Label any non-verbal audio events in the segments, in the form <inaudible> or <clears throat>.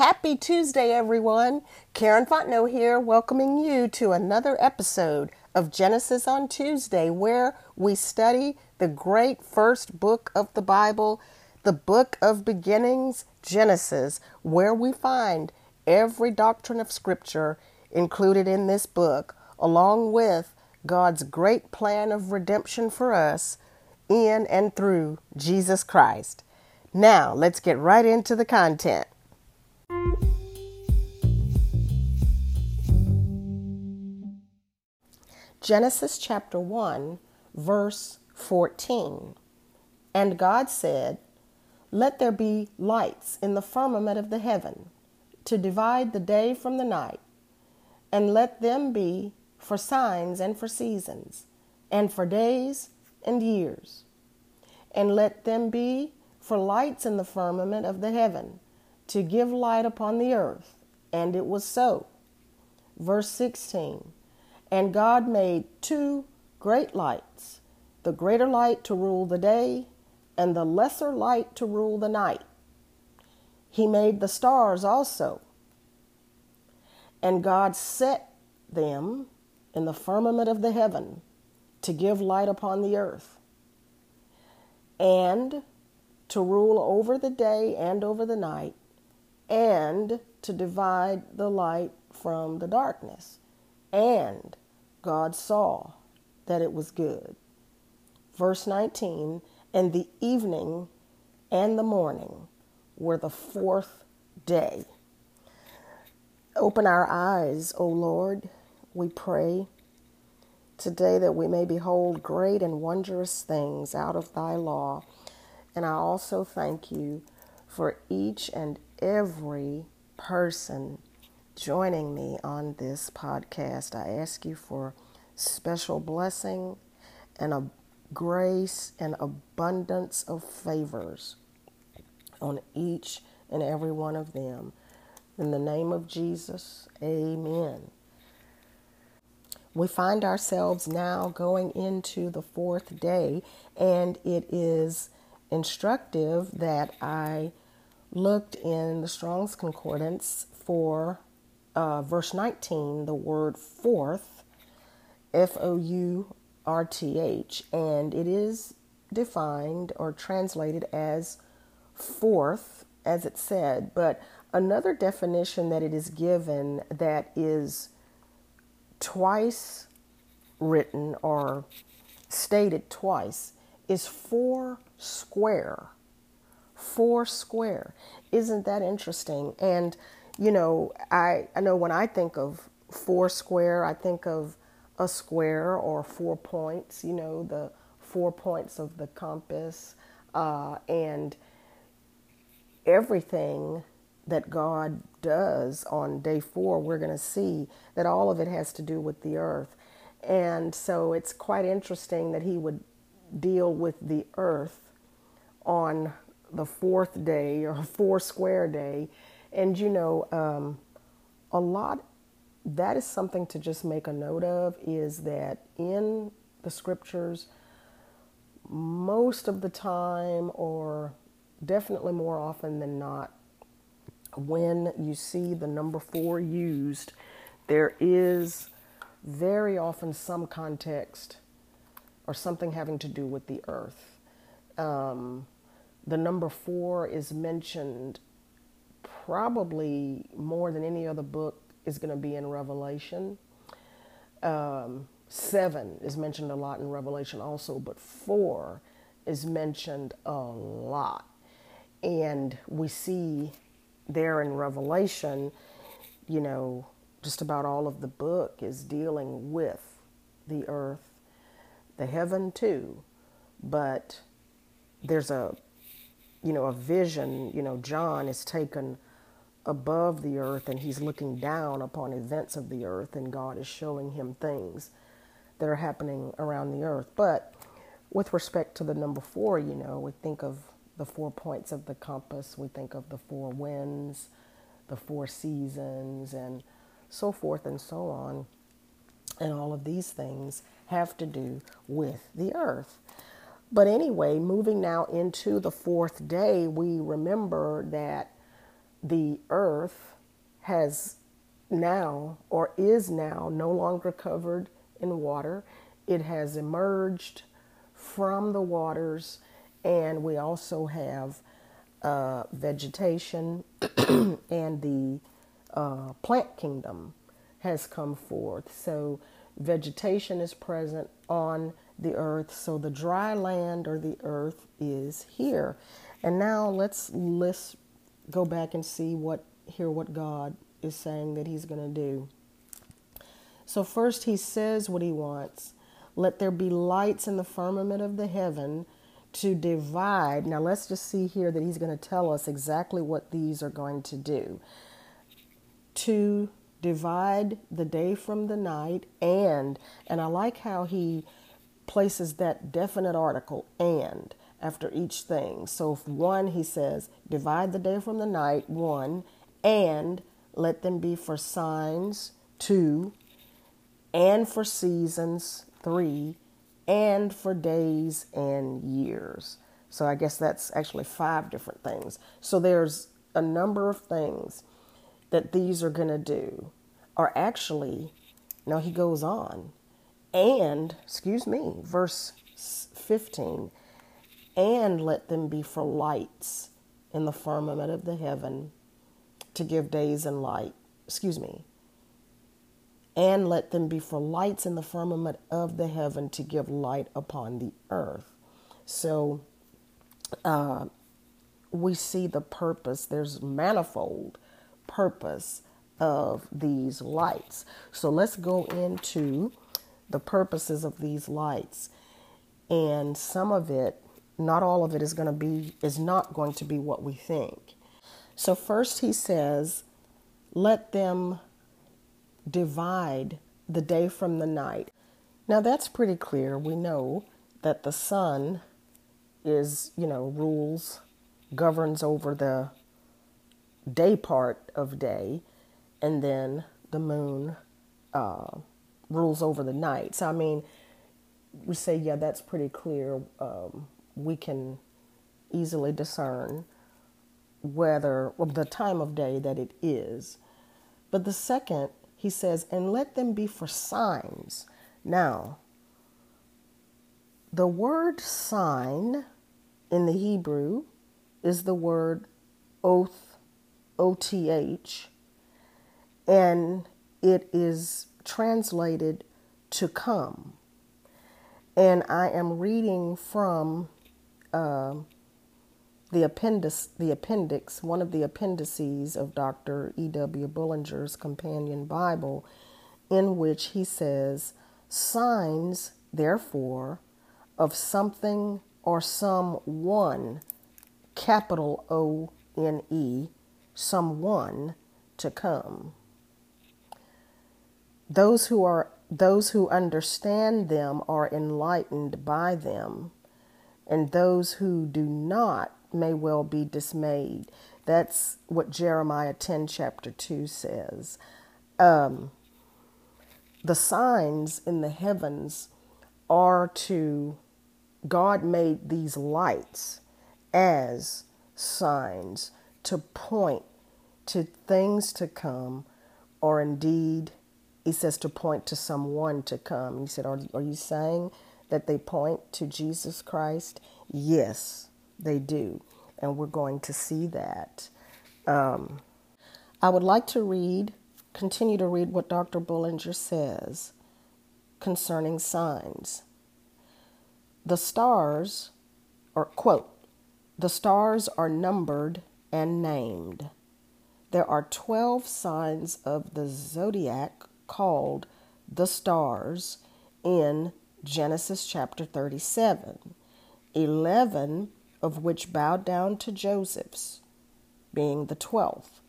Happy Tuesday, everyone. Karen Fontenot here, welcoming you to another episode of Genesis on Tuesday, where we study the great first book of the Bible, the book of beginnings, Genesis, where we find every doctrine of Scripture included in this book, along with God's great plan of redemption for us in and through Jesus Christ. Now, let's get right into the content. Genesis chapter 1, verse 14. And God said, Let there be lights in the firmament of the heaven to divide the day from the night, and let them be for signs and for seasons, and for days and years. And let them be for lights in the firmament of the heaven to give light upon the earth. And it was so. Verse 16 And God made two great lights the greater light to rule the day, and the lesser light to rule the night. He made the stars also. And God set them in the firmament of the heaven to give light upon the earth, and to rule over the day and over the night, and to divide the light from the darkness. And God saw that it was good. Verse 19 And the evening and the morning were the fourth day. Open our eyes, O Lord, we pray today that we may behold great and wondrous things out of thy law. And I also thank you for each and every person joining me on this podcast. I ask you for special blessing and a grace and abundance of favors on each and every one of them. In the name of Jesus, amen. We find ourselves now going into the fourth day, and it is instructive that I looked in the Strong's Concordance for uh, verse 19, the word fourth, F O U R T H, and it is defined or translated as fourth, as it said, but another definition that it is given that is twice written or stated twice is four square. Four square. Isn't that interesting? And, you know, I, I know when I think of four square, I think of a square or four points, you know, the four points of the compass, uh, and everything that God does on day four, we're going to see that all of it has to do with the earth. And so it's quite interesting that he would deal with the earth on the fourth day or <laughs> four square day. And you know, um, a lot, that is something to just make a note of is that in the scriptures, most of the time, or definitely more often than not, when you see the number four used, there is very often some context or something having to do with the earth. Um, the number four is mentioned probably more than any other book is going to be in Revelation. Um, seven is mentioned a lot in Revelation also, but four is mentioned a lot. And we see there in Revelation, you know, just about all of the book is dealing with the earth, the heaven too, but there's a, you know, a vision. You know, John is taken above the earth and he's looking down upon events of the earth, and God is showing him things that are happening around the earth. But with respect to the number four, you know, we think of the four points of the compass, we think of the four winds, the four seasons, and so forth and so on. And all of these things have to do with the earth. But anyway, moving now into the fourth day, we remember that the earth has now or is now no longer covered in water. It has emerged from the waters, and we also have uh, vegetation <clears throat> and the uh, plant kingdom has come forth. So, vegetation is present on the earth. So, the dry land or the earth is here. And now let's let's go back and see what hear what God is saying that He's going to do. So first He says what He wants. Let there be lights in the firmament of the heaven to divide. Now let's just see here that He's going to tell us exactly what these are going to do. To divide the day from the night and and I like how he places that definite article and after each thing. So, if one, he says, divide the day from the night, one, and let them be for signs, two, and for seasons, three, and for days and years. So, I guess that's actually five different things. So, there's a number of things that these are going to do, are actually, now he goes on. And, excuse me, verse 15 and let them be for lights in the firmament of the heaven to give days and light. Excuse me. And let them be for lights in the firmament of the heaven to give light upon the earth. So uh, we see the purpose, there's manifold purpose of these lights. So let's go into the purposes of these lights. And some of it not all of it is going to be is not going to be what we think. So first he says, let them divide the day from the night. Now that's pretty clear. We know that the sun is, you know, rules, governs over the day part of day, and then the moon uh, rules over the night. So I mean, we say, yeah, that's pretty clear. Um, we can easily discern whether well, the time of day that it is. But the second, he says, and let them be for signs. Now, the word sign in the Hebrew is the word oth, O T H, and it is translated to come. And I am reading from um, the appendix, the appendix, one of the appendices of Dr. E.W. Bullinger's Companion Bible, in which he says, "Signs, therefore, of something or someone, capital O N E, someone to come." Those who are those who understand them are enlightened by them and those who do not may well be dismayed. That's what Jeremiah 10, chapter 2 says. Um, the signs in the heavens are to, God made these lights as signs to point to things to come, or indeed, he says to point to someone to come. He said, Are, are you saying that they point to Jesus Christ? Yes, they do. And we're going to see that. Um, I would like to read, continue to read what Dr. Bullinger says concerning signs. The stars, or quote, the stars are numbered and named. There are 12 signs of the zodiac called the stars in Genesis chapter 37, 11 of which bowed down to Joseph's, being the 12th.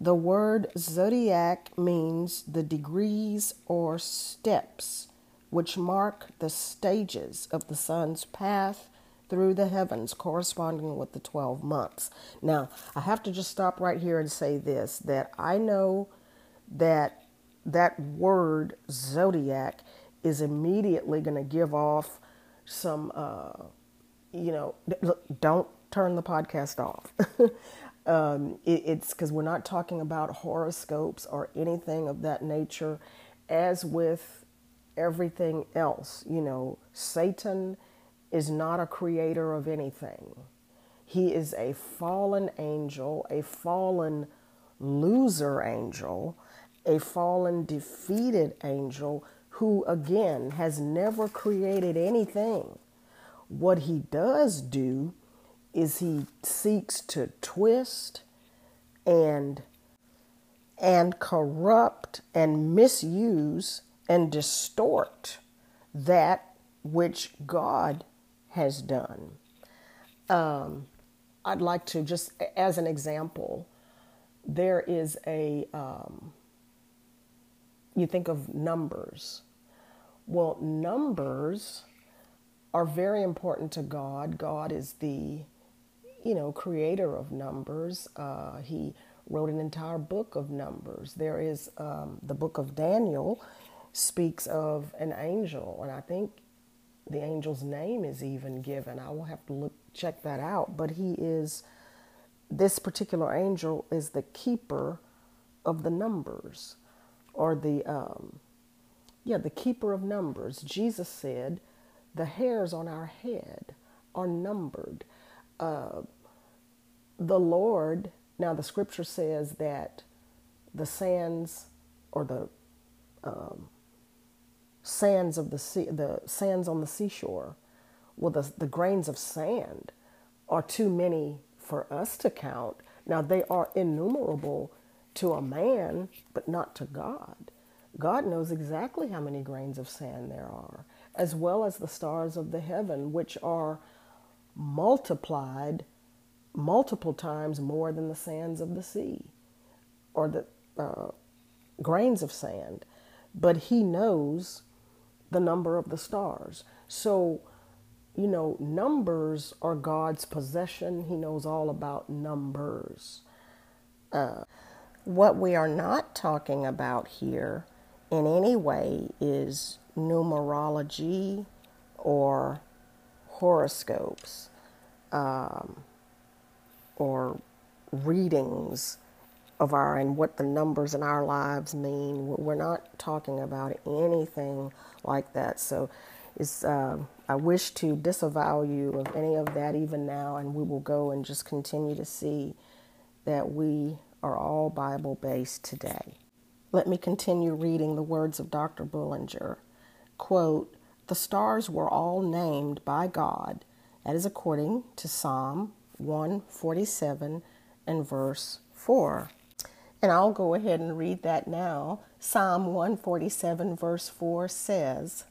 The word zodiac means the degrees or steps which mark the stages of the sun's path through the heavens, corresponding with the 12 months. Now, I have to just stop right here and say this that I know that that word zodiac is immediately going to give off some, uh, you know, look, don't turn the podcast off. <laughs> Um, it, it's because we're not talking about horoscopes or anything of that nature. As with everything else, you know, Satan is not a creator of anything. He is a fallen angel, a fallen loser angel, a fallen defeated angel who, again, has never created anything. What he does do is he seeks to twist and and corrupt and misuse and distort that which God has done. Um, I'd like to just, as an example, there is a, um, you think of numbers. Well, numbers are very important to God. God is the, you know, creator of numbers. Uh, he wrote an entire book of numbers. There is um, the book of Daniel speaks of an angel, and I think the angel's name is even given. I will have to look check that out, but he is this particular angel is the keeper of the numbers or the um, yeah the keeper of numbers jesus said the hairs on our head are numbered uh, the lord now the scripture says that the sands or the um, sands of the sea the sands on the seashore well the, the grains of sand are too many for us to count. Now, they are innumerable to a man, but not to God. God knows exactly how many grains of sand there are, as well as the stars of the heaven, which are multiplied multiple times more than the sands of the sea or the uh, grains of sand. But He knows the number of the stars. So, you know, numbers are God's possession. He knows all about numbers. Uh, what we are not talking about here in any way is numerology or horoscopes um, or readings of our and what the numbers in our lives mean. We're not talking about anything like that. So it's. Uh, I wish to disavow you of any of that even now, and we will go and just continue to see that we are all Bible based today. Let me continue reading the words of Dr. Bullinger. Quote, the stars were all named by God. That is according to Psalm 147 and verse 4. And I'll go ahead and read that now. Psalm 147, verse 4 says,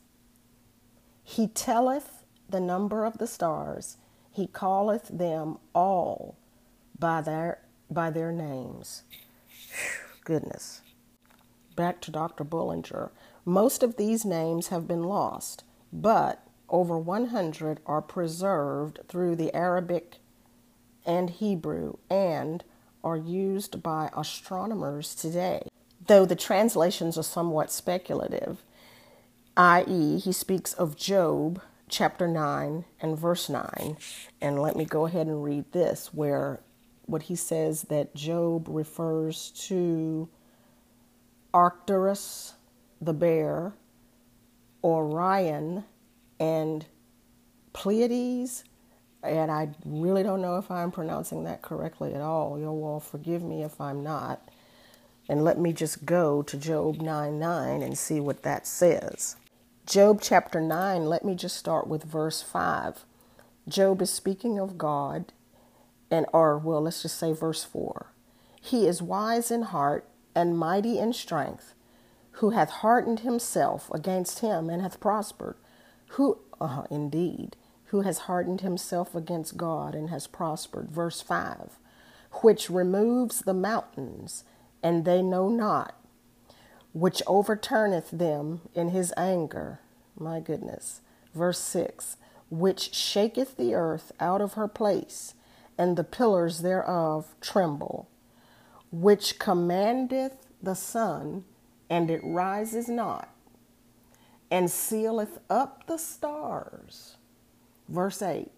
he telleth the number of the stars, he calleth them all by their by their names. Whew, goodness. Back to Dr. Bullinger. Most of these names have been lost, but over 100 are preserved through the Arabic and Hebrew and are used by astronomers today. Though the translations are somewhat speculative, i.e., he speaks of Job chapter 9 and verse 9. And let me go ahead and read this, where what he says that Job refers to Arcturus, the bear, Orion, and Pleiades. And I really don't know if I'm pronouncing that correctly at all. You'll all forgive me if I'm not. And let me just go to Job 9 9 and see what that says. Job chapter 9, let me just start with verse 5. Job is speaking of God, and or well, let's just say verse 4. He is wise in heart and mighty in strength, who hath hardened himself against him and hath prospered. Who, uh, indeed, who has hardened himself against God and has prospered. Verse 5 Which removes the mountains, and they know not, which overturneth them in his anger. My goodness. Verse 6 Which shaketh the earth out of her place, and the pillars thereof tremble, which commandeth the sun, and it rises not, and sealeth up the stars. Verse 8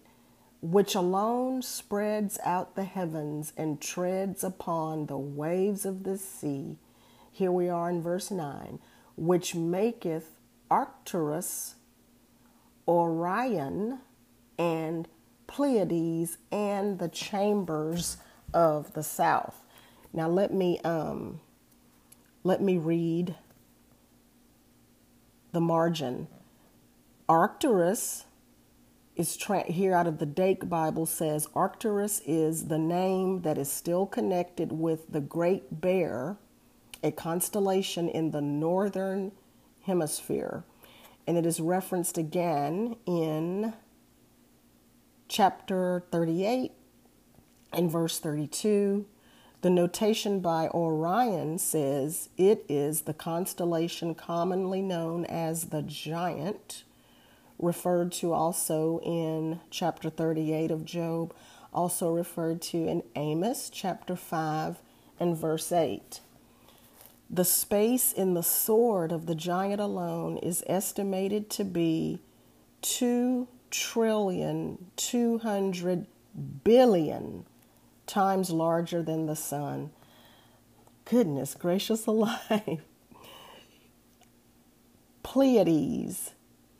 which alone spreads out the heavens and treads upon the waves of the sea. Here we are in verse 9, which maketh Arcturus, Orion, and Pleiades, and the chambers of the south. Now let me um, let me read the margin. Arcturus is tra- here out of the Dake Bible says Arcturus is the name that is still connected with the Great Bear, a constellation in the northern hemisphere. And it is referenced again in chapter 38 and verse 32. The notation by Orion says it is the constellation commonly known as the Giant referred to also in chapter 38 of Job, also referred to in Amos chapter 5 and verse 8. The space in the sword of the giant alone is estimated to be 2 trillion 200 billion times larger than the sun. Goodness gracious alive. <laughs> Pleiades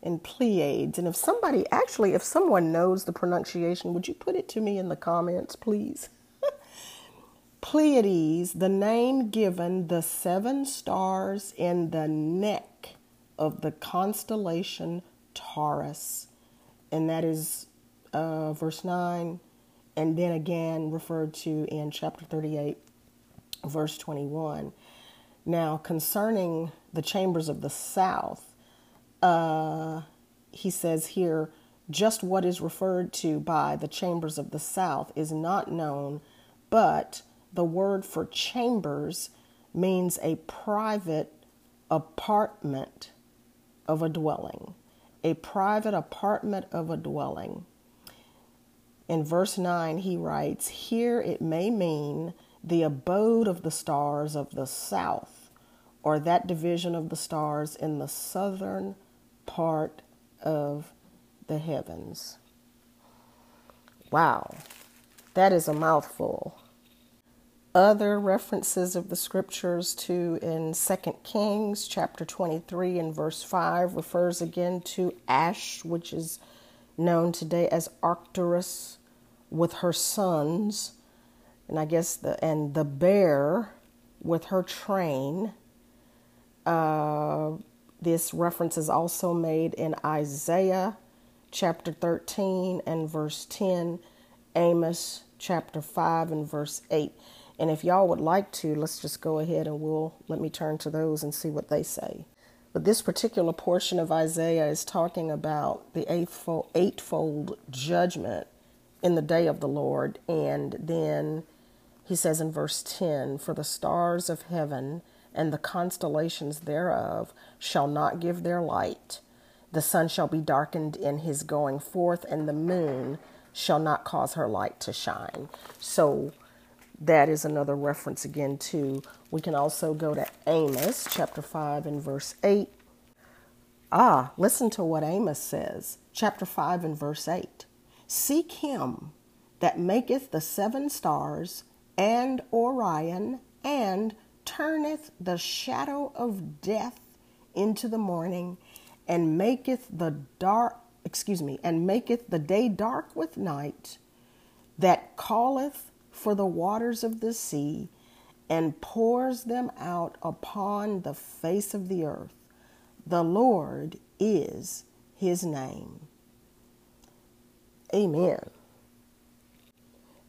and Pleiades. And if somebody, actually, if someone knows the pronunciation, would you put it to me in the comments, please? <laughs> Pleiades, the name given the seven stars in the neck of the constellation Taurus. And that is uh, verse 9, and then again referred to in chapter 38, verse 21. Now, concerning the chambers of the south, uh, he says here, just what is referred to by the chambers of the south is not known, but the word for chambers means a private apartment of a dwelling. A private apartment of a dwelling. In verse 9, he writes, Here it may mean the abode of the stars of the south, or that division of the stars in the southern part of the heavens. Wow, that is a mouthful. Other references of the scriptures to in 2 Kings chapter 23 and verse 5 refers again to Ash, which is known today as Arcturus, with her sons, and I guess the and the bear with her train. Uh, this reference is also made in Isaiah chapter 13 and verse 10, Amos chapter 5 and verse 8. And if y'all would like to, let's just go ahead and we'll let me turn to those and see what they say. But this particular portion of Isaiah is talking about the eightfold, eightfold judgment in the day of the Lord. And then he says in verse 10 For the stars of heaven and the constellations thereof shall not give their light. The sun shall be darkened in his going forth, and the moon shall not cause her light to shine. So that is another reference again to. We can also go to Amos chapter 5 and verse 8. Ah, listen to what Amos says, chapter 5 and verse 8. Seek him that maketh the seven stars and Orion and turneth the shadow of death into the morning, and maketh the dark, excuse me, and maketh the day dark with night, that calleth for the waters of the sea, and pours them out upon the face of the earth. The Lord is his name. Amen.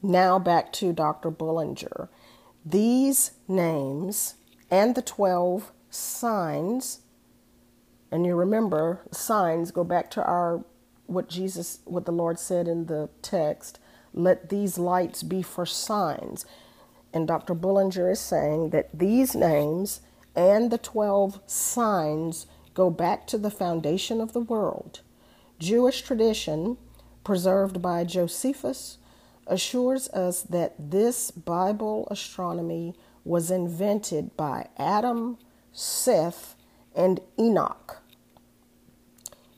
Now back to Dr. Bullinger. These names and the 12 signs, and you remember signs go back to our what Jesus, what the Lord said in the text, let these lights be for signs. And Dr. Bullinger is saying that these names and the 12 signs go back to the foundation of the world. Jewish tradition, preserved by Josephus, assures us that this Bible astronomy was invented by Adam, Seth, and Enoch.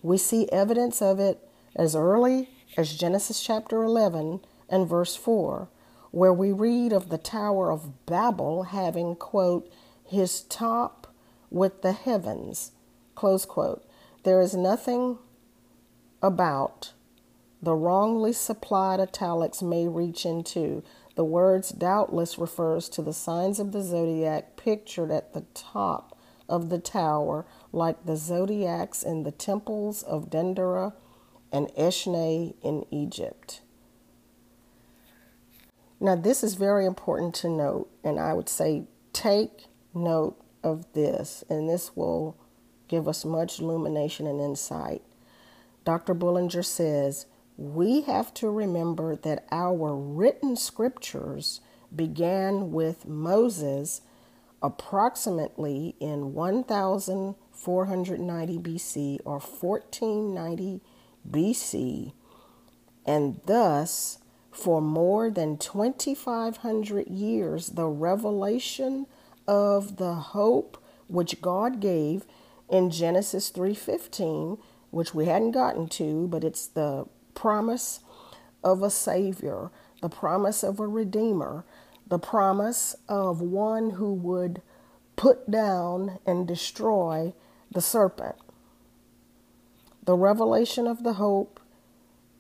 We see evidence of it as early as Genesis chapter 11 and verse 4, where we read of the Tower of Babel having, quote, his top with the heavens, close quote. There is nothing about the wrongly supplied italics may reach into. The words doubtless refers to the signs of the zodiac pictured at the top of the tower, like the zodiacs in the temples of Dendera and Esneh in Egypt. Now, this is very important to note, and I would say take note of this, and this will give us much illumination and insight. Dr. Bullinger says, We have to remember that our written scriptures began with Moses approximately in 1490 BC or 1490 BC, and thus for more than 2500 years the revelation of the hope which God gave in Genesis 3:15, which we hadn't gotten to, but it's the promise of a savior, the promise of a redeemer, the promise of one who would put down and destroy the serpent. The revelation of the hope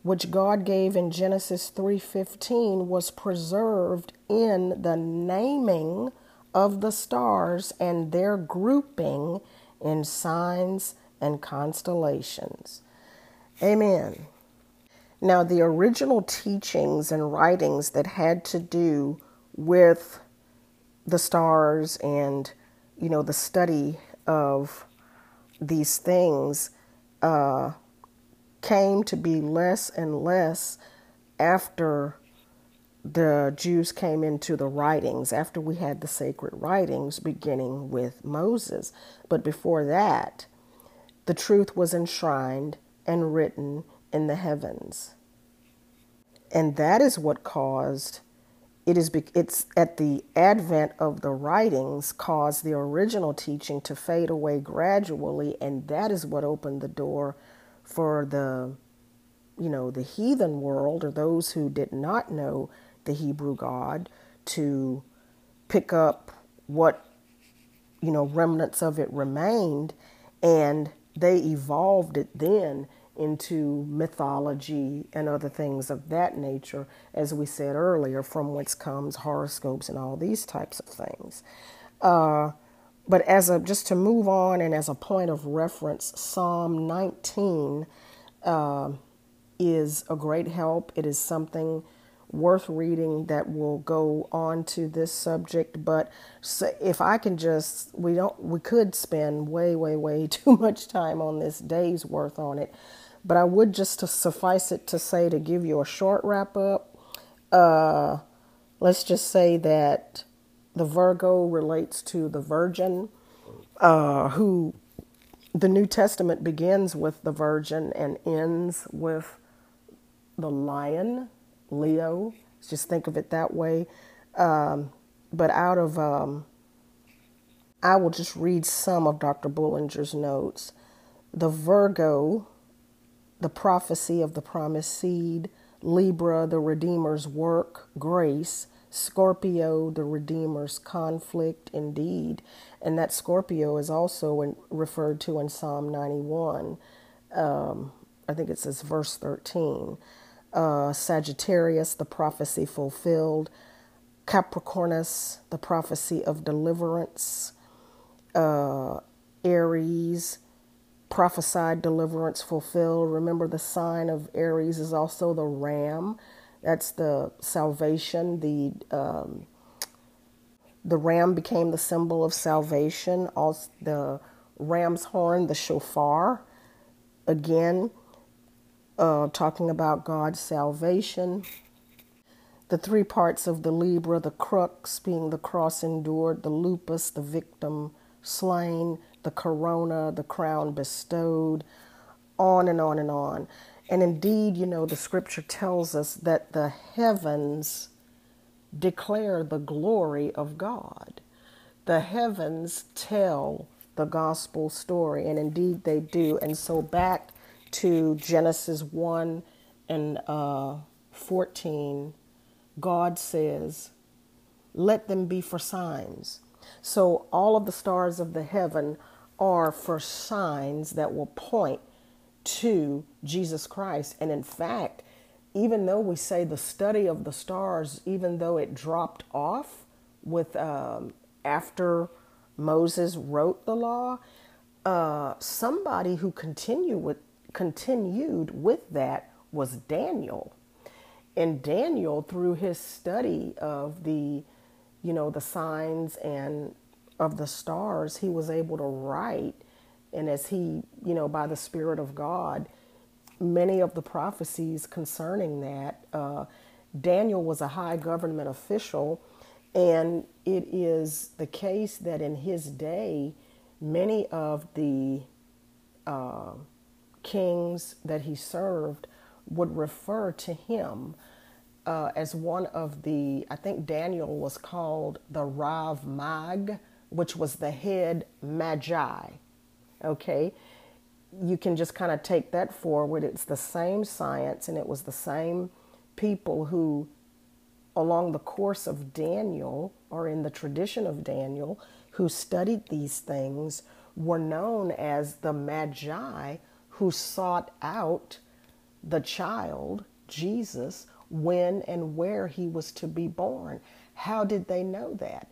which God gave in Genesis 3:15 was preserved in the naming of the stars and their grouping in signs and constellations. Amen. Now, the original teachings and writings that had to do with the stars and, you know, the study of these things uh, came to be less and less after the Jews came into the writings, after we had the sacred writings beginning with Moses. But before that, the truth was enshrined and written in the heavens. And that is what caused it is it's at the advent of the writings caused the original teaching to fade away gradually and that is what opened the door for the you know the heathen world or those who did not know the Hebrew God to pick up what you know remnants of it remained and they evolved it then into mythology and other things of that nature, as we said earlier, from whence comes horoscopes and all these types of things. Uh, but as a just to move on and as a point of reference, Psalm 19 uh, is a great help. It is something worth reading that will go on to this subject. But if I can just, we don't, we could spend way, way, way <laughs> too much time on this day's worth on it. But I would just to suffice it to say to give you a short wrap up. Uh, let's just say that the Virgo relates to the Virgin, uh, who the New Testament begins with the Virgin and ends with the Lion, Leo. Just think of it that way. Um, but out of, um, I will just read some of Dr. Bullinger's notes. The Virgo the prophecy of the promised seed, Libra, the Redeemer's work, grace, Scorpio, the Redeemer's conflict, indeed. And that Scorpio is also in, referred to in Psalm 91. Um, I think it says verse 13. Uh, Sagittarius, the prophecy fulfilled. Capricornus, the prophecy of deliverance. Uh, Aries, prophesied deliverance fulfilled. Remember, the sign of Aries is also the ram. That's the salvation. The um, the ram became the symbol of salvation. Also, the ram's horn, the shofar, again, uh, talking about God's salvation. The three parts of the Libra, the crux being the cross endured, the lupus, the victim slain, the corona, the crown bestowed, on and on and on. And indeed, you know, the scripture tells us that the heavens declare the glory of God. The heavens tell the gospel story, and indeed they do. And so, back to Genesis 1 and uh, 14, God says, Let them be for signs. So all of the stars of the heaven are for signs that will point to Jesus Christ. And in fact, even though we say the study of the stars, even though it dropped off with um, after Moses wrote the law, uh, somebody who continued with continued with that was Daniel. And Daniel, through his study of the, you know, the signs and of the stars, he was able to write. And as he, you know, by the Spirit of God, many of the prophecies concerning that, uh, Daniel was a high government official. And it is the case that in his day, many of the uh, kings that he served would refer to him uh, as one of the, I think Daniel was called the Rav Mag, which was the head magi. Okay, you can just kind of take that forward. It's the same science, and it was the same people who, along the course of Daniel, or in the tradition of Daniel, who studied these things, were known as the magi who sought out the child, Jesus, when and where he was to be born. How did they know that?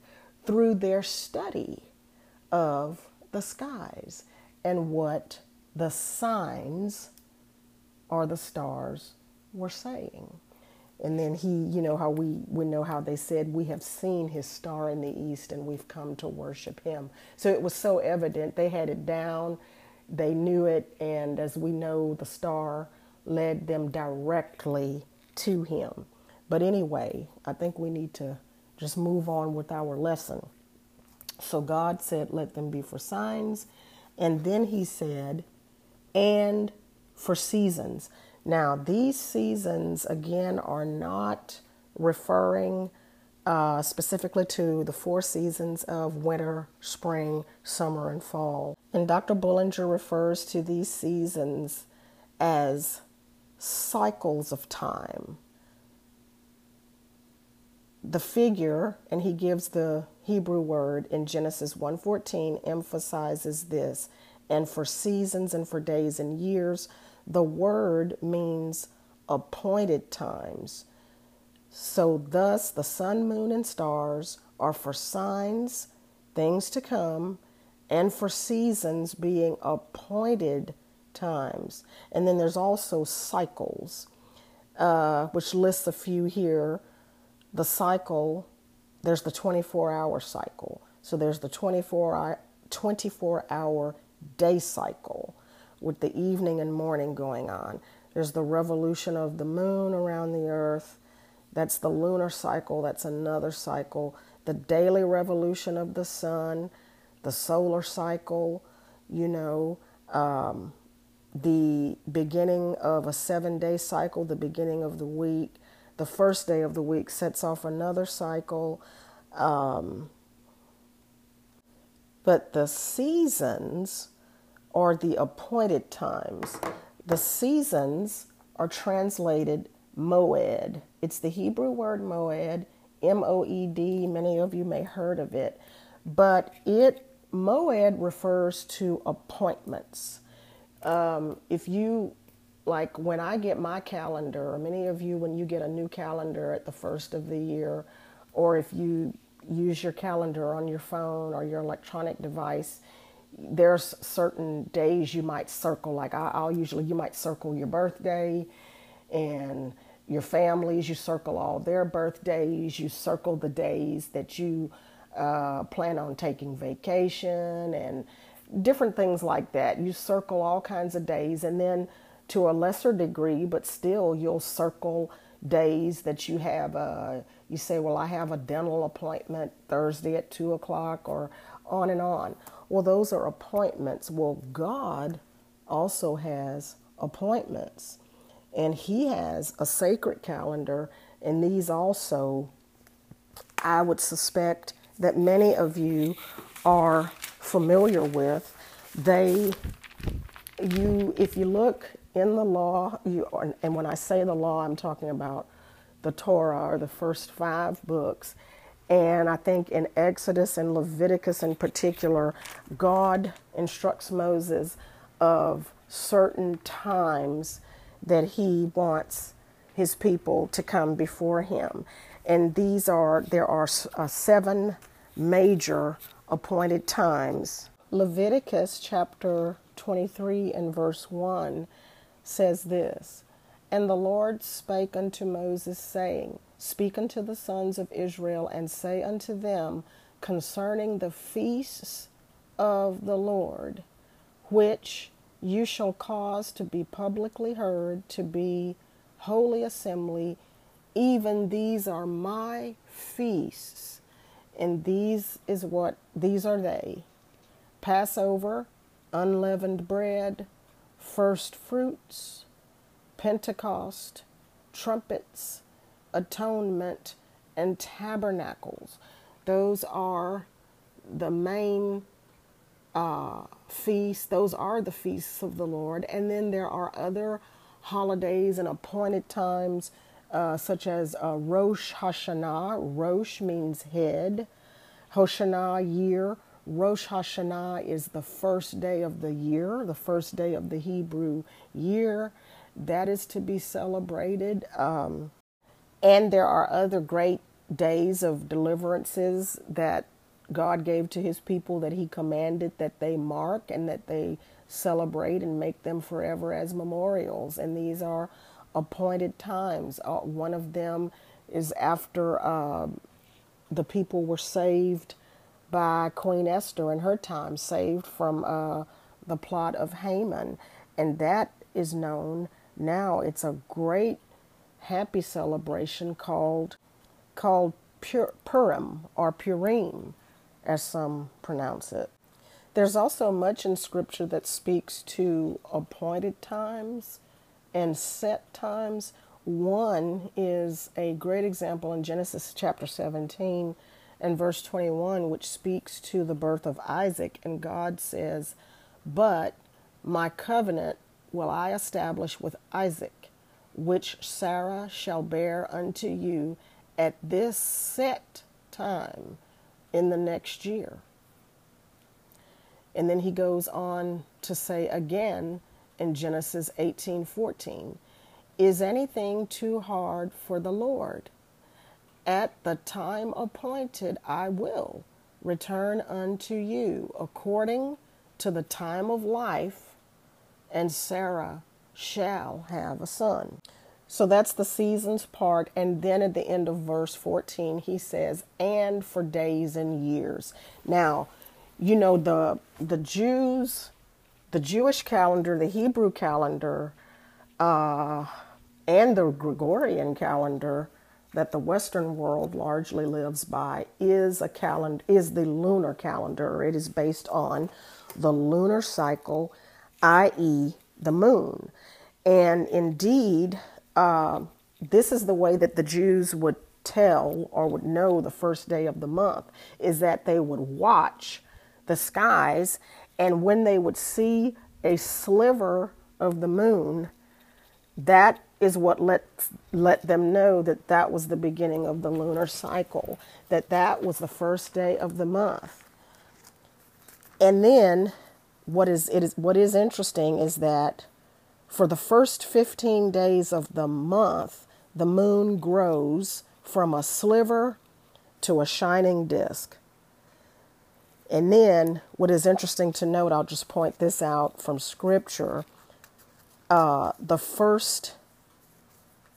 Through their study of the skies and what the signs or the stars were saying. And then he, you know, how we, we know how they said, We have seen his star in the east and we've come to worship him. So it was so evident. They had it down, they knew it, and as we know, the star led them directly to him. But anyway, I think we need to just move on with our lesson. So God said, Let them be for signs. And then he said, And for seasons. Now, these seasons, again, are not referring uh, specifically to the four seasons of winter, spring, summer, and fall. And Dr. Bullinger refers to these seasons as cycles of time. The figure, and he gives the Hebrew word in Genesis 1:14 emphasizes this, and for seasons and for days and years, the word means appointed times. So thus the sun, moon and stars are for signs, things to come, and for seasons being appointed times. And then there's also cycles, uh, which lists a few here. The cycle, there's the 24 hour cycle. So there's the 24 24 hour day cycle with the evening and morning going on. There's the revolution of the moon around the earth. That's the lunar cycle. That's another cycle. The daily revolution of the sun, the solar cycle, you know, um, the beginning of a seven day cycle, the beginning of the week. The first day of the week sets off another cycle. Um, but the seasons are the appointed times. The seasons are translated moed. It's the Hebrew word moed, M O E D. Many of you may heard of it, but it moed refers to appointments um, if you like when I get my calendar, or many of you when you get a new calendar at the first of the year, or if you use your calendar on your phone or your electronic device, there's certain days you might circle. Like I, will usually, you might circle your birthday and your families. You circle all their birthdays. You circle the days that you uh, plan on taking vacation and different things like that. You circle all kinds of days, and then to a lesser degree, but still, you'll circle days that you have. Uh, you say, Well, I have a dental appointment Thursday at 2 o'clock, or on and on. Well, those are appointments. Well, God also has appointments, and He has a sacred calendar, and these also, I would suspect that many of you are familiar with. They, you, if you look in the law, you, and when I say the law, I'm talking about the Torah or the first five books. And I think in Exodus and Leviticus in particular, God instructs Moses of certain times that he wants his people to come before him. And these are, there are uh, seven major appointed times. Leviticus chapter 23 and verse 1 says this And the Lord spake unto Moses, saying, Speak unto the sons of Israel, and say unto them concerning the feasts of the Lord, which you shall cause to be publicly heard, to be holy assembly. Even these are my feasts, and these is what these are they Passover, unleavened bread, first fruits, Pentecost, trumpets, atonement, and tabernacles. Those are the main uh, feasts. Those are the feasts of the Lord. And then there are other holidays and appointed times, uh, such as uh, Rosh Hashanah. Rosh means head. Hashanah year. Rosh Hashanah is the first day of the year, the first day of the Hebrew year. That is to be celebrated. Um, and there are other great days of deliverances that God gave to his people that he commanded that they mark and that they celebrate and make them forever as memorials. And these are appointed times. Uh, one of them is after uh, the people were saved by Queen Esther in her time, saved from uh, the plot of Haman. And that is known now. It's a great happy celebration called called Purim or Purim, as some pronounce it. There's also much in Scripture that speaks to appointed times and set times. One is a great example in Genesis chapter 17 and verse 21, which speaks to the birth of Isaac. And God says, But my covenant will I establish with Isaac, which Sarah shall bear unto you at this set time in the next year. And then he goes on to say again in Genesis 18:14, is anything too hard for the Lord? At the time appointed I will return unto you according to the time of life, and Sarah shall have a son. So that's the seasons part. And then at the end of verse 14, he says, and for days and years. Now, you know, the, the Jews, the Jewish calendar, the Hebrew calendar, uh, and the Gregorian calendar that the Western world largely lives by is a calendar, is the lunar calendar. It is based on the lunar cycle, i.e., the moon. And indeed, uh, this is the way that the Jews would tell or would know the first day of the month is that they would watch the skies, and when they would see a sliver of the moon, that is what let let them know that that was the beginning of the lunar cycle, that that was the first day of the month. And then what is it is what is interesting is that for the first 15 days of the month, the moon grows from a sliver to a shining disk. And then, what is interesting to note, I'll just point this out from scripture. Uh, the first,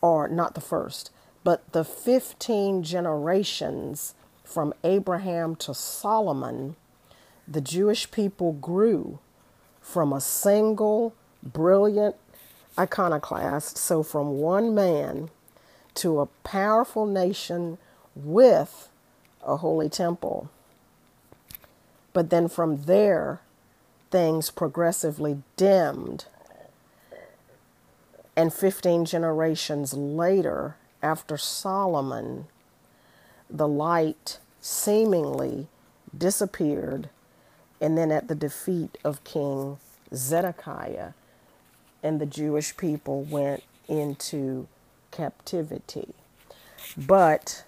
or not the first, but the 15 generations from Abraham to Solomon, the Jewish people grew from a single brilliant iconoclast. So, from one man to a powerful nation with a holy temple. But then from there, things progressively dimmed. And 15 generations later, after Solomon, the light seemingly disappeared. And then at the defeat of King Zedekiah, and the Jewish people went into captivity. But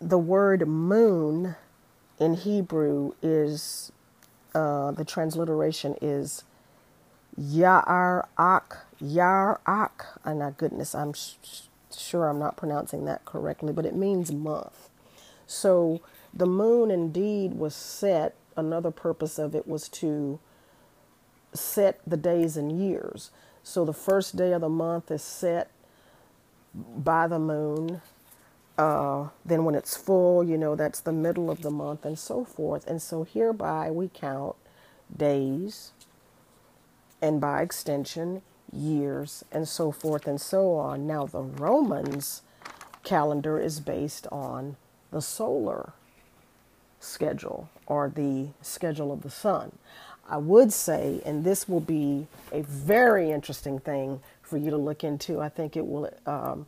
the word moon in Hebrew is uh, the transliteration is Ya'ar-ak, Yar-ak. And my goodness, I'm sh- sure I'm not pronouncing that correctly, but it means month. So the moon indeed was set. Another purpose of it was to set the days and years. So the first day of the month is set by the moon. Uh, then when it's full, you know, that's the middle of the month and so forth. And so hereby we count days and by extension, years and so forth and so on. Now, the Romans calendar is based on the solar schedule or the schedule of the sun. I would say, and this will be a very interesting thing for you to look into. I think it will. Um,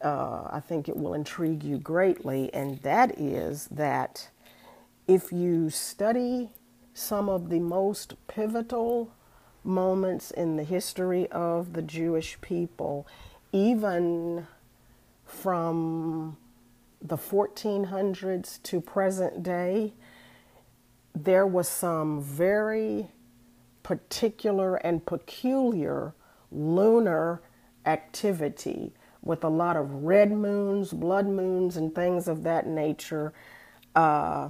uh, I think it will intrigue you greatly, and that is that if you study some of the most pivotal moments in the history of the Jewish people, even from the 1400s to present day, there was some very particular and peculiar lunar activity with a lot of red moons, blood moons, and things of that nature uh,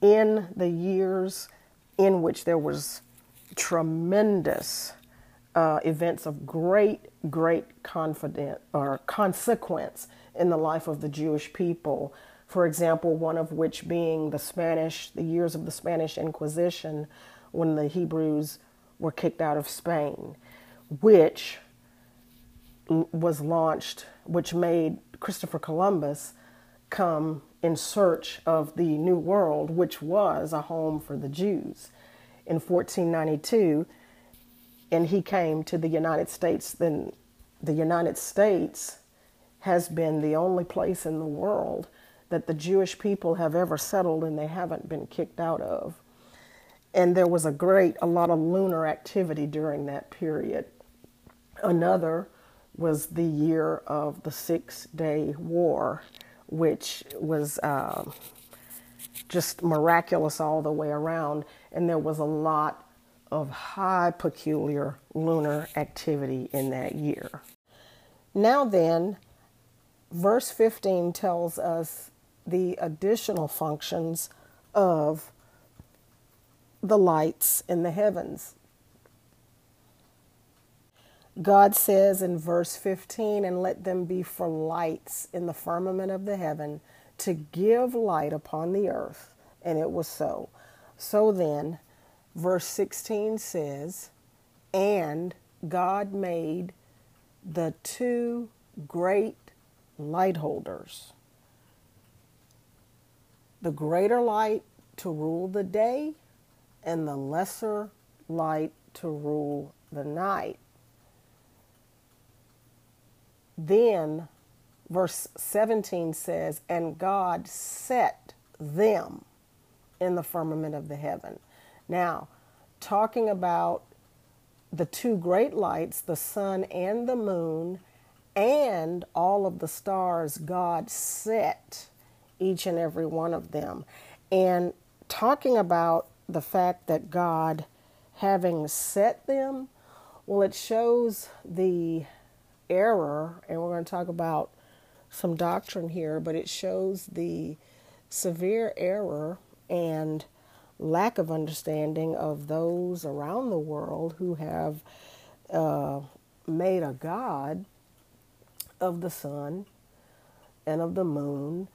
in the years in which there was tremendous uh, events of great, great confident or consequence in the life of the Jewish people. For example, one of which being the Spanish, the years of the Spanish Inquisition, when the Hebrews were kicked out of Spain, which was launched, which made Christopher Columbus come in search of the New World, which was a home for the Jews. In 1492, and he came to the United States, then the United States has been the only place in the world that the Jewish people have ever settled and they haven't been kicked out of. And there was a great, a lot of lunar activity during that period. Another was the year of the Six Day War, which was uh, just miraculous all the way around. And there was a lot of high peculiar lunar activity in that year. Now, then, verse 15 tells us the additional functions of the lights in the heavens. God says in verse 15, and let them be for lights in the firmament of the heaven to give light upon the earth. And it was so. So then, verse 16 says, and God made the two great light holders the greater light to rule the day, and the lesser light to rule the night. Then, verse 17 says, And God set them in the firmament of the heaven. Now, talking about the two great lights, the sun and the moon, and all of the stars, God set each and every one of them. And talking about the fact that God having set them, well, it shows the error, and we're going to talk about some doctrine here, but it shows the severe error and lack of understanding of those around the world who have uh, made a God of the sun and of the moon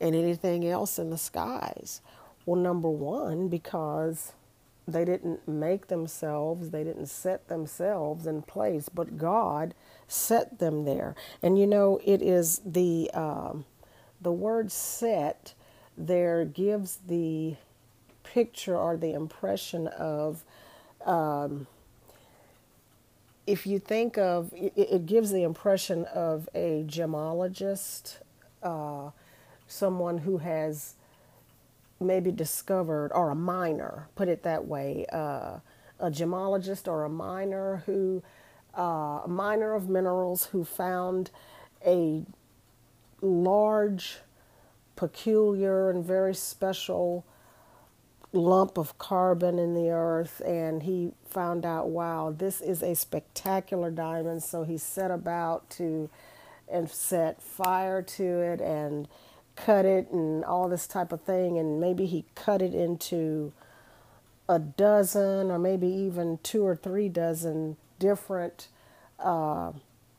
and anything else in the skies. Well, number one, because they didn't make themselves, they didn't set themselves in place, but God set them there. And you know, it is the um, the word "set" there gives the picture or the impression of. Um, if you think of it, it, gives the impression of a gemologist, uh, someone who has maybe discovered, or a miner, put it that way, uh, a gemologist or a miner who, uh, a miner of minerals who found a large, peculiar, and very special lump of carbon in the earth and he found out wow this is a spectacular diamond. So he set about to and set fire to it and cut it and all this type of thing. And maybe he cut it into a dozen or maybe even two or three dozen different uh,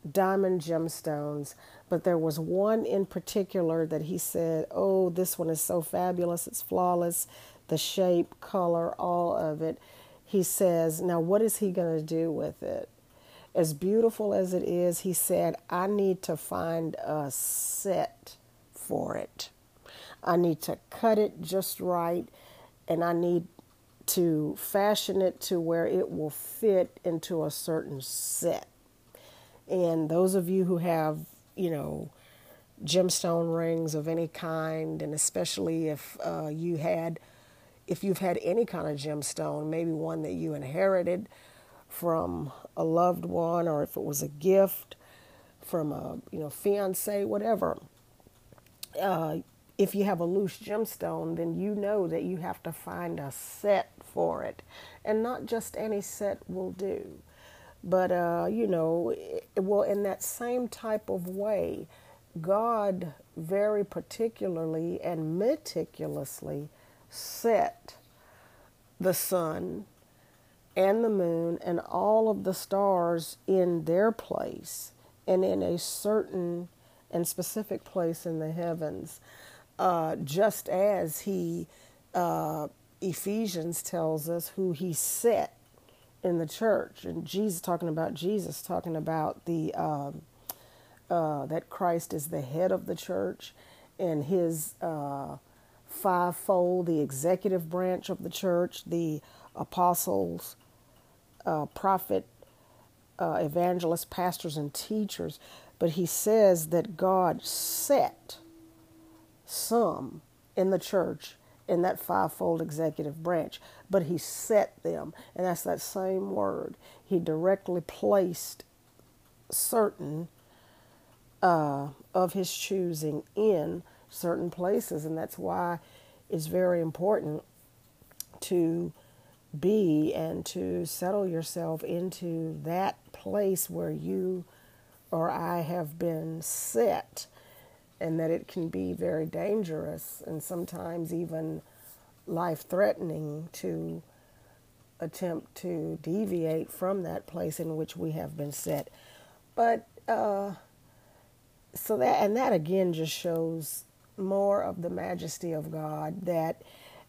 diamond gemstones but there was one in particular that he said oh this one is so fabulous it's flawless the shape, color, all of it. He says, Now, what is he going to do with it? As beautiful as it is, he said, I need to find a set for it. I need to cut it just right, and I need to fashion it to where it will fit into a certain set. And those of you who have, you know, gemstone rings of any kind, and especially if uh, you had if you've had any kind of gemstone, maybe one that you inherited from a loved one, or if it was a gift from a you know fiance, whatever. Uh, if you have a loose gemstone, then you know that you have to find a set for it, and not just any set will do. But uh, you know, well, in that same type of way, God very particularly and meticulously set the sun and the moon and all of the stars in their place and in a certain and specific place in the heavens, uh, just as he, uh, Ephesians tells us who he set in the church. And Jesus, talking about Jesus, talking about the um, uh, that Christ is the head of the church and his uh, fivefold, the executive branch of the church, the apostles, uh, prophet, uh, evangelists, pastors, and teachers. But he says that God set some in the church in that fivefold executive branch, but he set them, and that's that same word. He directly placed certain uh, of his choosing in certain places, and that's why it's very important to be and to settle yourself into that place where you or I have been set, and that it can be very dangerous and sometimes even life threatening to attempt to deviate from that place in which we have been set. But uh, so that, and that again just shows more of the majesty of God that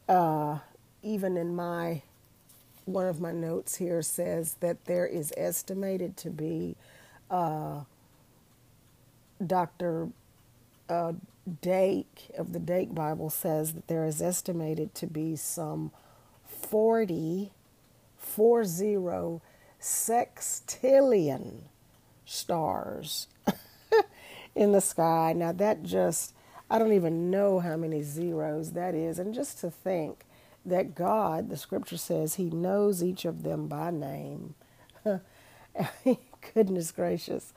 uh, even in my one of my notes here says that there is estimated to be uh, Dr. Uh, Dake of the Dake Bible says that there is estimated to be some 40, 40 sextillion stars <laughs> in the sky. Now that just I don't even know how many zeros that is. And just to think that God, the scripture says, He knows each of them by name. <laughs> Goodness gracious.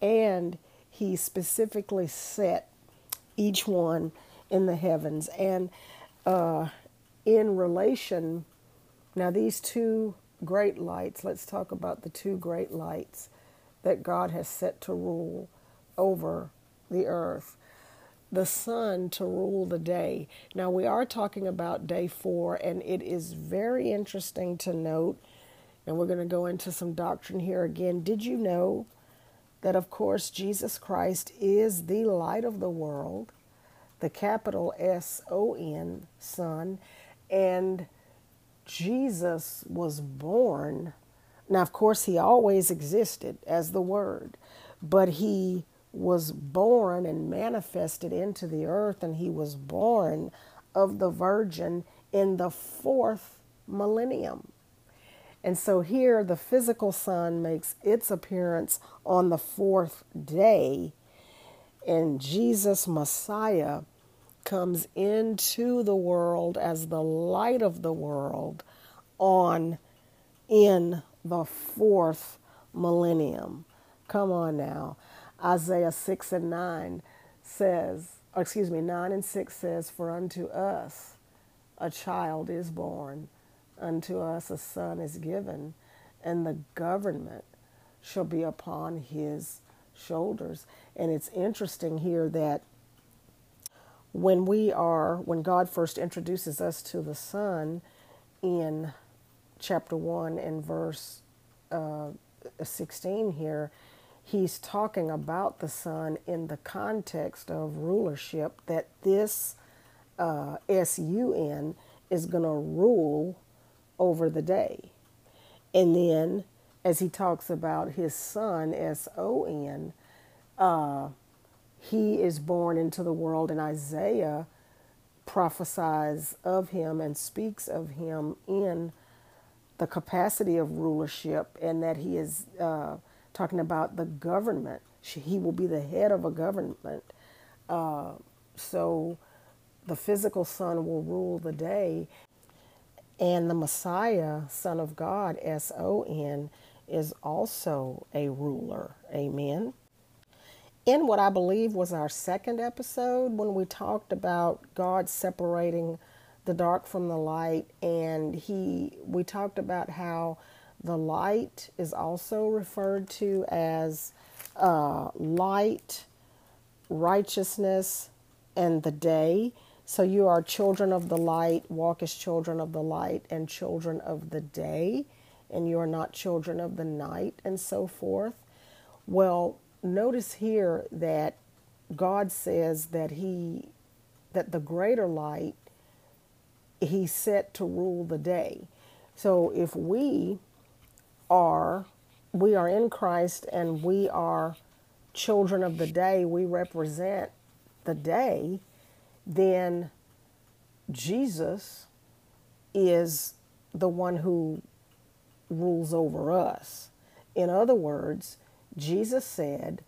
And He specifically set each one in the heavens. And uh, in relation, now these two great lights, let's talk about the two great lights that God has set to rule over the earth the sun to rule the day. Now, we are talking about day four, and it is very interesting to note, and we're going to go into some doctrine here again. Did you know that, of course, Jesus Christ is the light of the world, the capital S O N, Son, and Jesus was born. Now, of course, he always existed as the Word, but he was born and manifested into the earth, and he was born of the Virgin in the fourth millennium. And so here the physical sun makes its appearance on the fourth day, and Jesus Messiah comes into the world as the light of the world on in the fourth millennium. Come on now. Isaiah 6 and 9 says, or excuse me, 9 and 6 says, For unto us a child is born, unto us a son is given, and the government shall be upon his shoulders. And it's interesting here that when we are, when God first introduces us to the Son in chapter 1 and verse uh, 16 here, he's talking about the Son in the context of rulership, that this uh, S-U-N is going to rule over the day. And then as he talks about his son, S O N, uh, he is born into the world, and Isaiah prophesies of him and speaks of him in the capacity of rulership, and that he is uh, talking about the government. He will be the head of a government. Uh, so the physical son will rule the day, and the Messiah, Son of God, S O N, is also a ruler. Amen. In what I believe was our second episode, when we talked about God separating the dark from the light, and he we talked about how the light is also referred to as uh, light, righteousness, and the day. So you are children of the light, walk as children of the light, and children of the day and you are not children of the night, and so forth. Well, notice here that God says that He, that the greater light He set to rule the day. So if we are, we are in Christ and we are children of the day, we represent the day, then Jesus is the one who rules over us. In other words, Jesus said,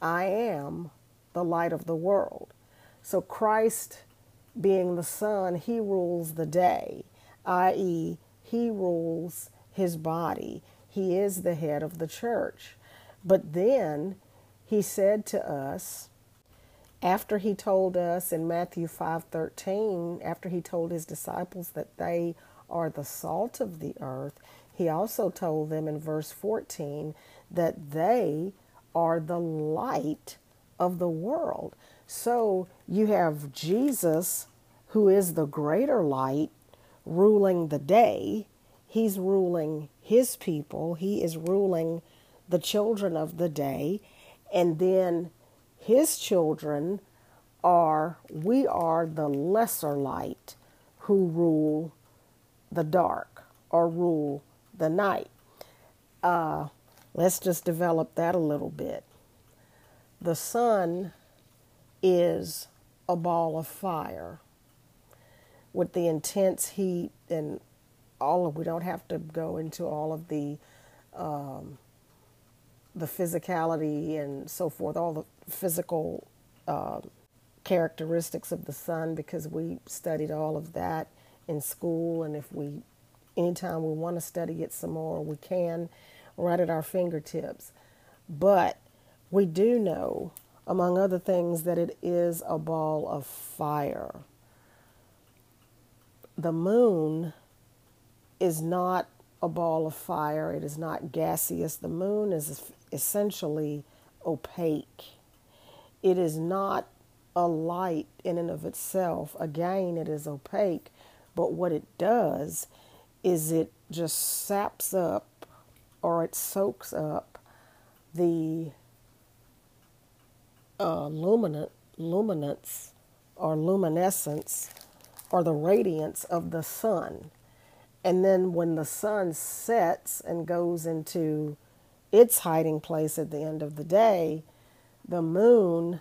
I am the light of the world. So Christ, being the Son, he rules the day, i.e., he rules his body. He is the head of the church. But then he said to us, after he told us in Matthew 5:13, after he told his disciples that they are the salt of the earth, he also told them in verse 14 that they are the light of the world. So you have Jesus, who is the greater light, ruling the day. He's ruling his people, he is ruling the children of the day. And then his children are, we are the lesser light who rule the dark or rule the night. Uh, let's just develop that a little bit. The sun is a ball of fire with the intense heat and all of we don't have to go into all of the um, the physicality and so forth all the physical uh, characteristics of the sun because we studied all of that in school and if we anytime we want to study it some more, we can right at our fingertips. But we do know, among other things, that it is a ball of fire. The moon is not a ball of fire, it is not gaseous. The moon is essentially opaque. It is not a light in and of itself. Again, it is opaque, but what it does is it just saps up or it soaks up the uh, luminant, luminance or luminescence or the radiance of the sun. And then when the sun sets and goes into its hiding place at the end of the day, the moon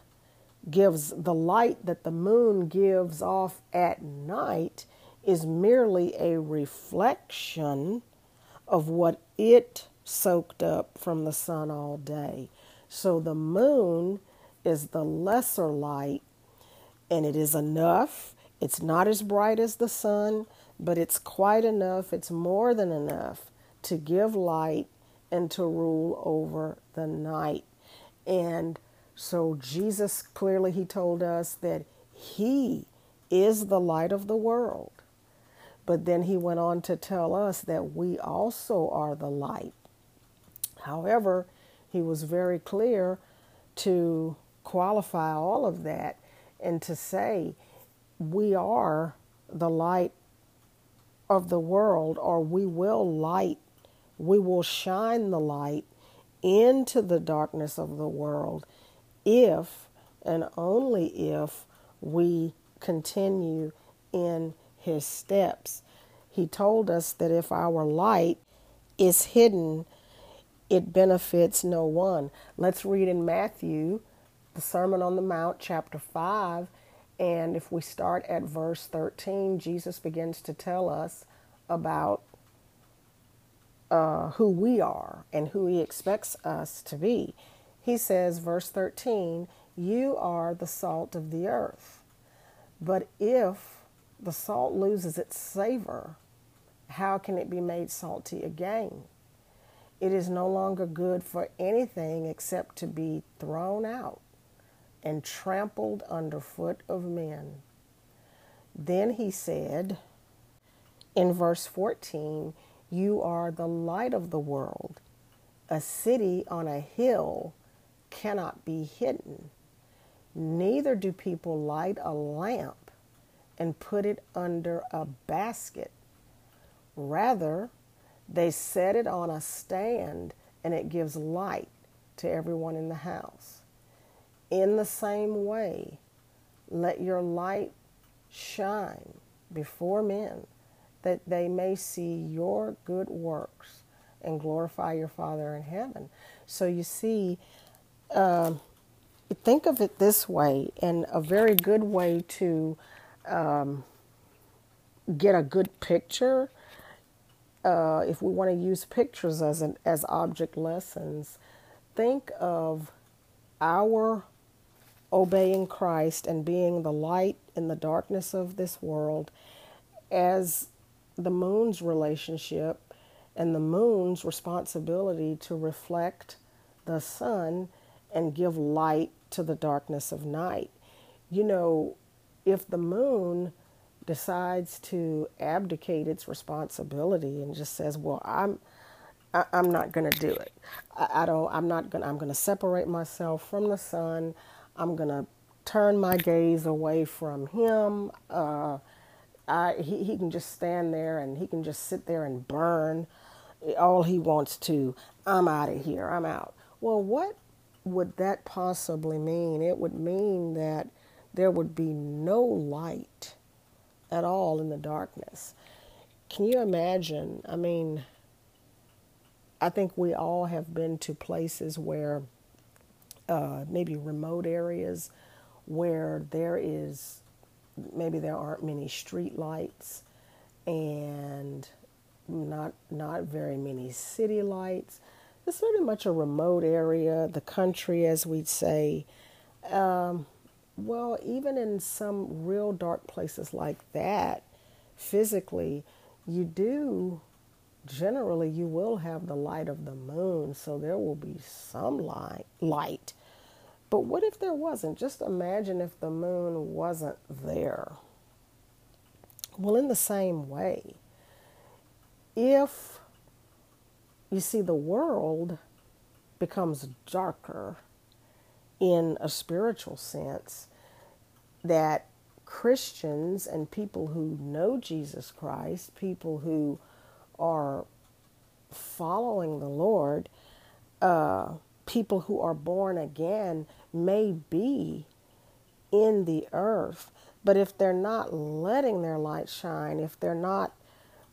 gives the light that the moon gives off at night is merely a reflection of what it soaked up from the sun all day. So the moon is the lesser light, and it is enough. It's not as bright as the sun, but it's quite enough. It's more than enough to give light and to rule over the night. And so Jesus clearly he told us that he is the light of the world. But then he went on to tell us that we also are the light. However, he was very clear to qualify all of that and to say we are the light of the world, or we will light, we will shine the light into the darkness of the world if and only if we continue in his steps. He told us that if our light is hidden, it benefits no one. Let's read in Matthew, the Sermon on the Mount, chapter 5, and if we start at verse 13, Jesus begins to tell us about uh, who we are and who he expects us to be. He says, verse 13, You are the salt of the earth. But if the salt loses its savor, how can it be made salty again? It is no longer good for anything except to be thrown out and trampled underfoot of men. Then he said in verse 14, You are the light of the world. A city on a hill cannot be hidden. Neither do people light a lamp and put it under a basket. Rather, they set it on a stand and it gives light to everyone in the house. In the same way, let your light shine before men, that they may see your good works and glorify your Father in heaven. So you see, uh, think of it this way, and a very good way to um, get a good picture. Uh, if we want to use pictures as an, as object lessons, think of our obeying Christ and being the light in the darkness of this world as the moon's relationship and the moon's responsibility to reflect the sun and give light to the darkness of night. You know, if the moon decides to abdicate its responsibility and just says, "Well, I'm I, am i am not going to do it. I, I don't. I'm not going. I'm going to separate myself from the sun. I'm going to turn my gaze away from him. Uh, I, he, he can just stand there and he can just sit there and burn all he wants to. I'm out of here. I'm out. Well, what would that possibly mean? It would mean that there would be no light at all in the darkness. Can you imagine? I mean, I think we all have been to places where uh, maybe remote areas where there is maybe there aren't many street lights and not not very many city lights. It's very much a remote area, the country, as we'd say. Um, well, even in some real dark places like that, physically, you do generally you will have the light of the moon, so there will be some light light but what if there wasn't? Just imagine if the moon wasn't there. Well, in the same way, if you see the world becomes darker in a spiritual sense, that Christians and people who know Jesus Christ, people who are following the Lord, uh, people who are born again may be in the earth, but if they're not letting their light shine, if they're not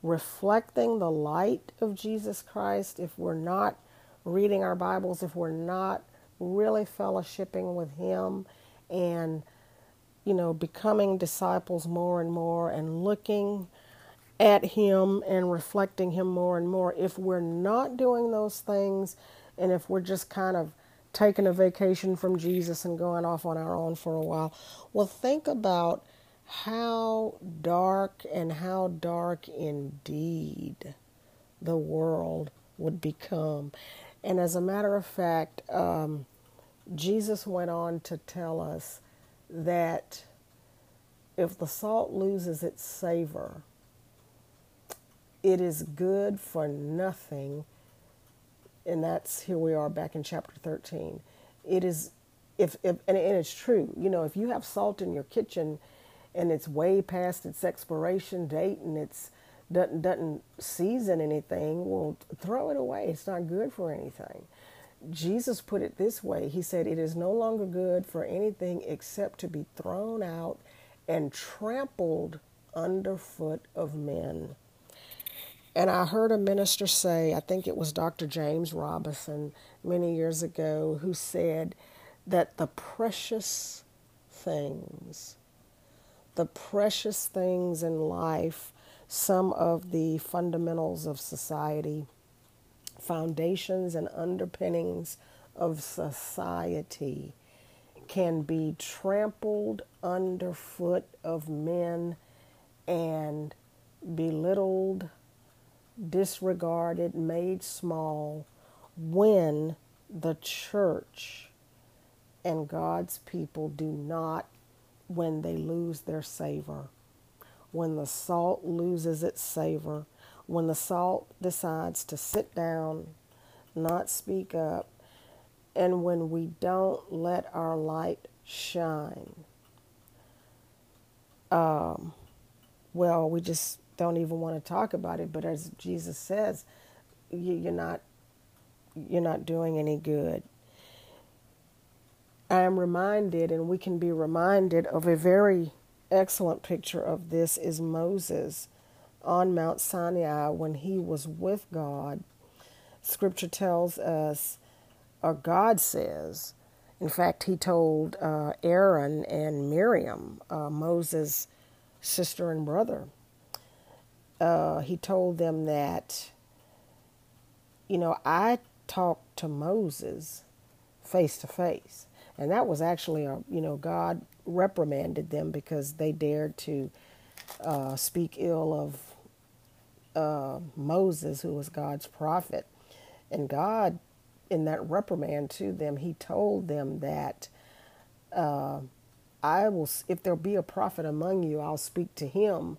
reflecting the light of Jesus Christ, if we're not reading our Bibles, if we're not really fellowshipping with Him and, you know, becoming disciples more and more and looking at Him and reflecting Him more and more, if we're not doing those things and if we're just kind of taking a vacation from Jesus and going off on our own for a while. Well, think about how dark and how dark indeed the world would become. And as a matter of fact, um, Jesus went on to tell us that if the salt loses its savor, it is good for nothing. And that's here we are back in chapter 13. It is, if, if and it's true, you know, if you have salt in your kitchen and it's way past its expiration date and it's doesn't doesn't season anything, well, throw it away. It's not good for anything. Jesus put it this way. He said, "It is no longer good for anything except to be thrown out and trampled underfoot of men." And I heard a minister say, I think it was Dr. James Robison many years ago, who said that the precious things, the precious things in life some of the fundamentals of society, foundations and underpinnings of society can be trampled underfoot of men and belittled, disregarded, made small when the church and God's people do not, when they lose their savor when the salt loses its savor, when the salt decides to sit down, not speak up, and when we don't let our light shine. Um, well, we just don't even want to talk about it. But as Jesus says, you're not you're not doing any good. I am reminded, and we can be reminded of a very excellent picture of this is Moses on Mount Sinai when he was with God. Scripture tells us, or God says, in fact, he told uh, Aaron and Miriam, uh, Moses' sister and brother, uh, he told them that, you know, I talked to Moses face to face. And that was actually a, you know, God reprimanded them because they dared to uh, speak ill of uh, Moses, who was God's prophet. And God, in that reprimand to them, He told them that uh, I will, if there be a prophet among you, I'll speak to him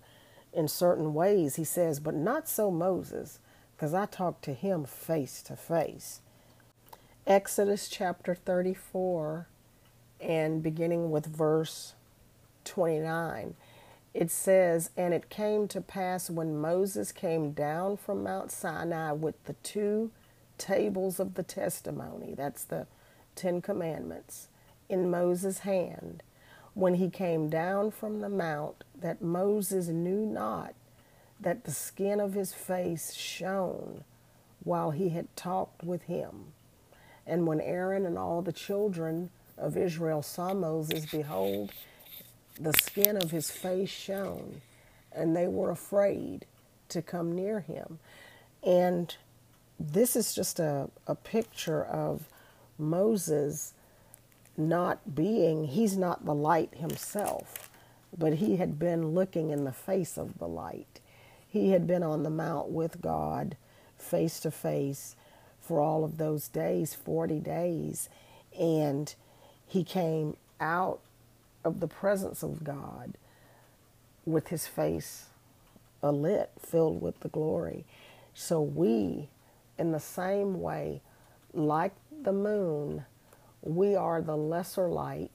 in certain ways. He says, but not so Moses, because I talked to him face to face. Exodus chapter 34 and beginning with verse 29, it says, And it came to pass when Moses came down from Mount Sinai with the two tables of the testimony, that's the Ten Commandments, in Moses' hand, when he came down from the mount, that Moses knew not that the skin of his face shone while he had talked with him. And when Aaron and all the children of Israel saw Moses, behold, the skin of his face shone, and they were afraid to come near him. And this is just a, a picture of Moses not being, he's not the light himself, but he had been looking in the face of the light. He had been on the mount with God face to face for all of those days, 40 days. And he came out of the presence of God with his face alit, filled with the glory. So we, in the same way, like the moon, we are the lesser light,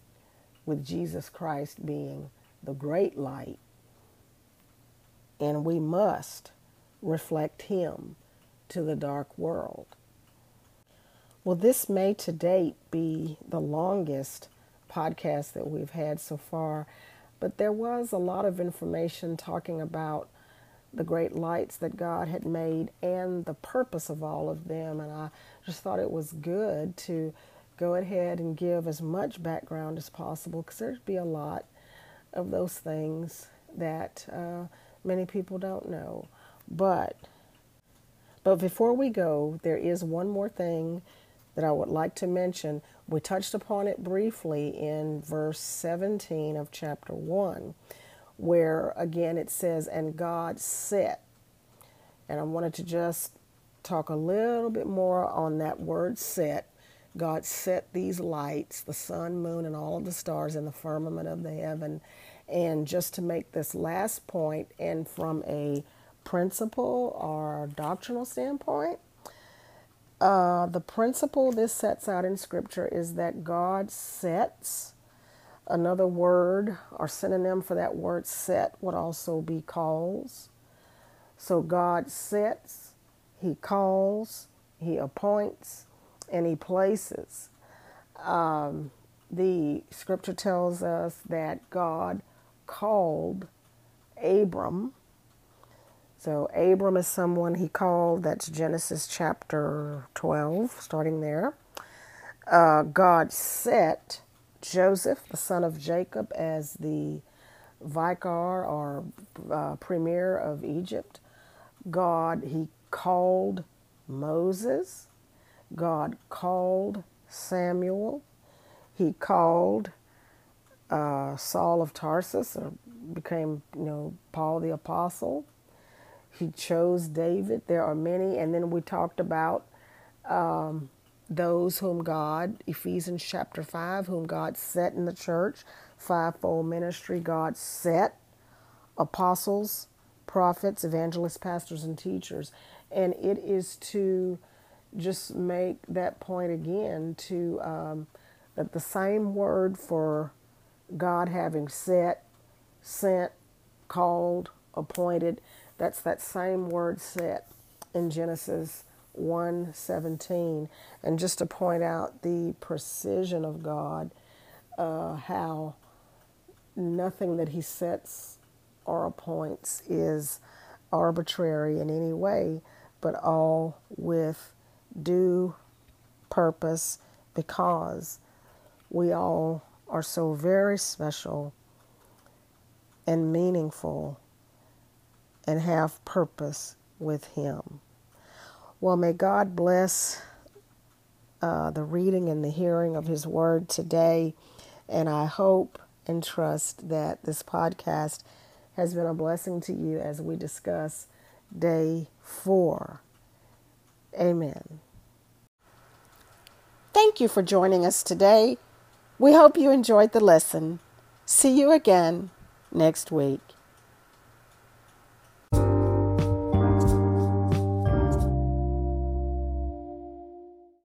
with Jesus Christ being the great light. And we must reflect him to the dark world. Well, this may to date be the longest podcast that we've had so far, but there was a lot of information talking about the great lights that God had made and the purpose of all of them. And I just thought it was good to go ahead and give as much background as possible because there'd be a lot of those things that uh, many people don't know. But but before we go, there is one more thing that I would like to mention. We touched upon it briefly in verse 17 of chapter 1, where again it says, And God set. And I wanted to just talk a little bit more on that word set. God set these lights, the sun, moon, and all of the stars in the firmament of the heaven. And just to make this last point, and from a principle or doctrinal standpoint, uh, the principle this sets out in Scripture is that God sets. Another word or synonym for that word set would also be calls. So God sets, He calls, He appoints, He places. Um, the scripture tells us that God called Abram. So, Abram is someone he called. That's Genesis chapter 12, starting there. Uh, God set Joseph, the son of Jacob, as the vicar or uh, premier of Egypt. God, he called Moses. God called Samuel. He called uh, Saul of Tarsus, or became, you know, Paul the Apostle. He chose David. There are many. And then we talked about um, those whom God, Ephesians chapter 5, whom God set in the church, fivefold ministry, God set apostles, prophets, evangelists, pastors, and teachers. And it is to just make that point again to um, that the same word for God having set, sent, called, appointed, that's that same word set in Genesis 1:17 and just to point out the precision of God uh, how nothing that he sets or appoints is arbitrary in any way but all with due purpose because we all are so very special and meaningful and have purpose with Him. Well, may God bless uh, the reading and the hearing of His Word today. And I hope and trust that this podcast has been a blessing to you as we discuss day four. Amen. Thank you for joining us today. We hope you enjoyed the lesson. See you again next week.